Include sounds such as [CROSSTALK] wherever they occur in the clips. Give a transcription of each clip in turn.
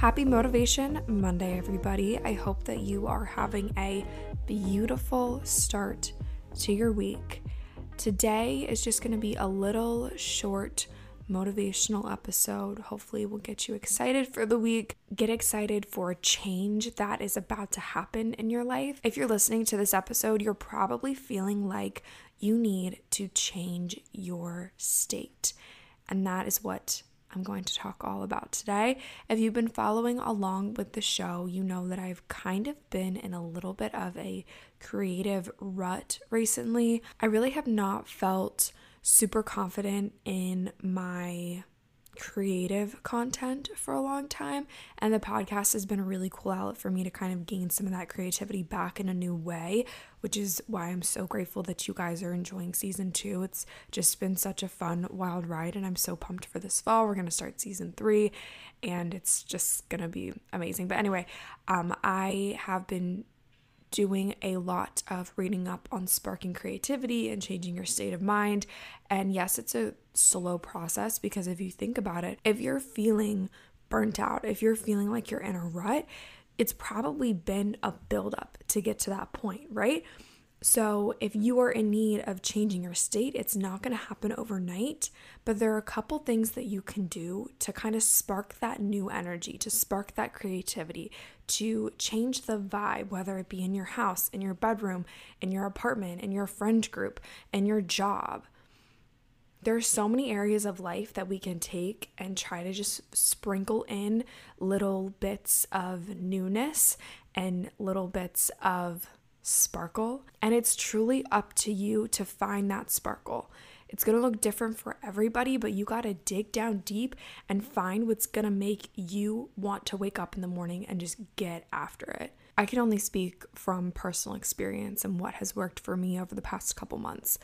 Happy Motivation Monday, everybody. I hope that you are having a beautiful start to your week. Today is just going to be a little short motivational episode. Hopefully, it will get you excited for the week. Get excited for a change that is about to happen in your life. If you're listening to this episode, you're probably feeling like you need to change your state. And that is what I'm going to talk all about today. If you've been following along with the show, you know that I've kind of been in a little bit of a creative rut recently. I really have not felt super confident in my creative content for a long time. And the podcast has been a really cool outlet for me to kind of gain some of that creativity back in a new way, which is why I'm so grateful that you guys are enjoying season two. It's just been such a fun, wild ride, and I'm so pumped for this fall. We're going to start season three, and it's just going to be amazing. But anyway, um, I have been doing a lot of reading up on sparking creativity and changing your state of mind. And yes, it's a slow process because if you think about it, if you're feeling burnt out, if you're feeling like you're in a rut, it's probably been a buildup to get to that point, right? So, if you are in need of changing your state, it's not going to happen overnight, but there are a couple things that you can do to kind of spark that new energy, to spark that creativity, to change the vibe, whether it be in your house, in your bedroom, in your apartment, in your friend group, in your job. There are so many areas of life that we can take and try to just sprinkle in little bits of newness and little bits of sparkle. And it's truly up to you to find that sparkle. It's gonna look different for everybody, but you gotta dig down deep and find what's gonna make you want to wake up in the morning and just get after it. I can only speak from personal experience and what has worked for me over the past couple months.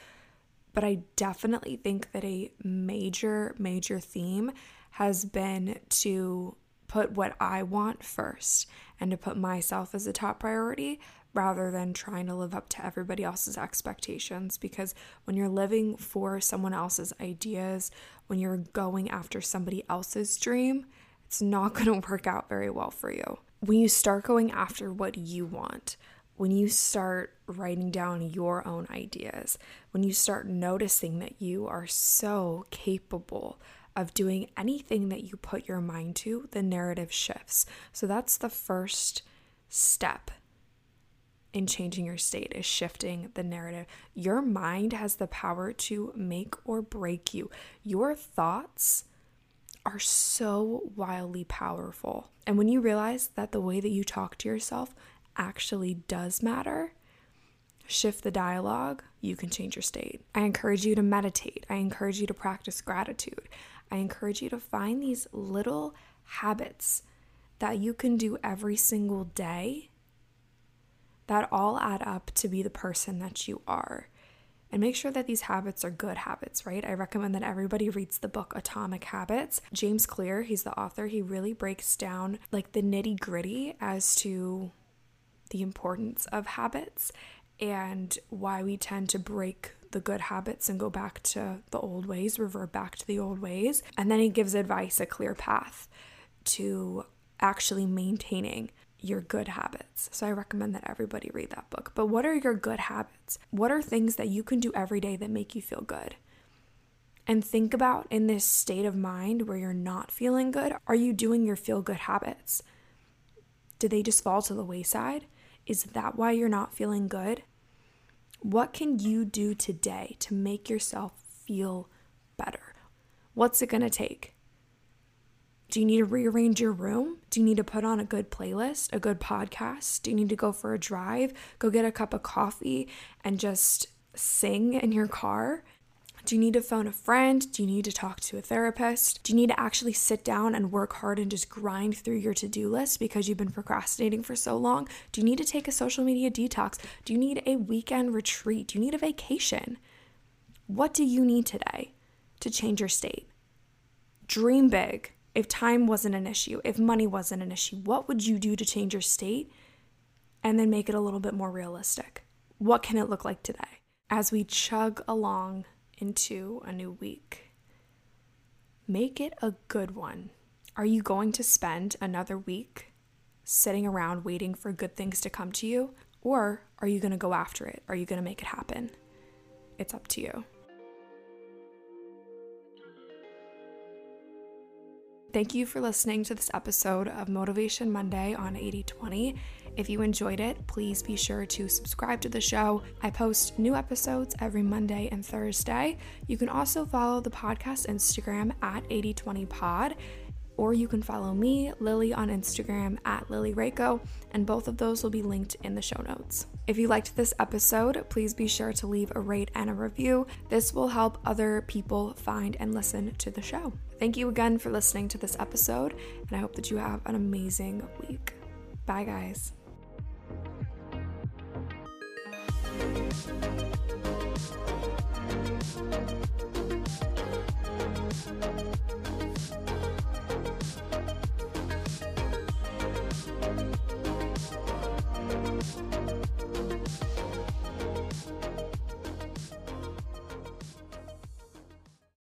But I definitely think that a major, major theme has been to put what I want first and to put myself as a top priority rather than trying to live up to everybody else's expectations. Because when you're living for someone else's ideas, when you're going after somebody else's dream, it's not [LAUGHS] going to work out very well for you. When you start going after what you want, when you start writing down your own ideas, when you start noticing that you are so capable of doing anything that you put your mind to, the narrative shifts. So that's the first step in changing your state is shifting the narrative. Your mind has the power to make or break you. Your thoughts are so wildly powerful. And when you realize that the way that you talk to yourself actually does matter, shift the dialogue, you can change your state. I encourage you to meditate. I encourage you to practice gratitude. I encourage you to find these little habits that you can do every single day that all add up to be the person that you are. And make sure that these habits are good habits, right? I recommend that everybody reads the book Atomic Habits. James Clear, he's the author, he really breaks down like the nitty gritty as to the importance of habits and why we tend to break the good habits and go back to the old ways, revert back to the old ways. And then he gives advice, a clear path to actually maintaining your good habits. So I recommend that everybody read that book. But what are your good habits? What are things that you can do every day that make you feel good? And think about in this state of mind where you're not feeling good, are you doing your feel good habits? Do they just fall to the wayside? Is that why you're not feeling good? What can you do today to make yourself feel better? What's it gonna take? Do you need to rearrange your room? Do you need to put on a good playlist, a good podcast? Do you need to go for a drive, go get a cup of coffee, and just sing in your car? Do you need to phone a friend? Do you need to talk to a therapist? Do you need to actually sit down and work hard and just grind through your to do list because you've been procrastinating for so long? Do you need to take a social media detox? Do you need a weekend retreat? Do you need a vacation? What do you need today to change your state? Dream big if time wasn't an issue, if money wasn't an issue, what would you do to change your state and then make it a little bit more realistic? What can it look like today? As we chug along into a new week, make it a good one. Are you going to spend another week sitting around waiting for good things to come to you? Or are you going to go after it? Are you going to make it happen? It's up to you. Thank you for listening to this episode of Motivation Monday on 8020. If you enjoyed it, please be sure to subscribe to the show. I post new episodes every Monday and Thursday. You can also follow the podcast Instagram at 8020pod or you can follow me, Lily, on Instagram at LilyRaco, and both of those will be linked in the show notes. If you liked this episode, please be sure to leave a rate and a review. This will help other people find and listen to the show. Thank you again for listening to this episode, and I hope that you have an amazing week. Bye, guys. Thank you. Música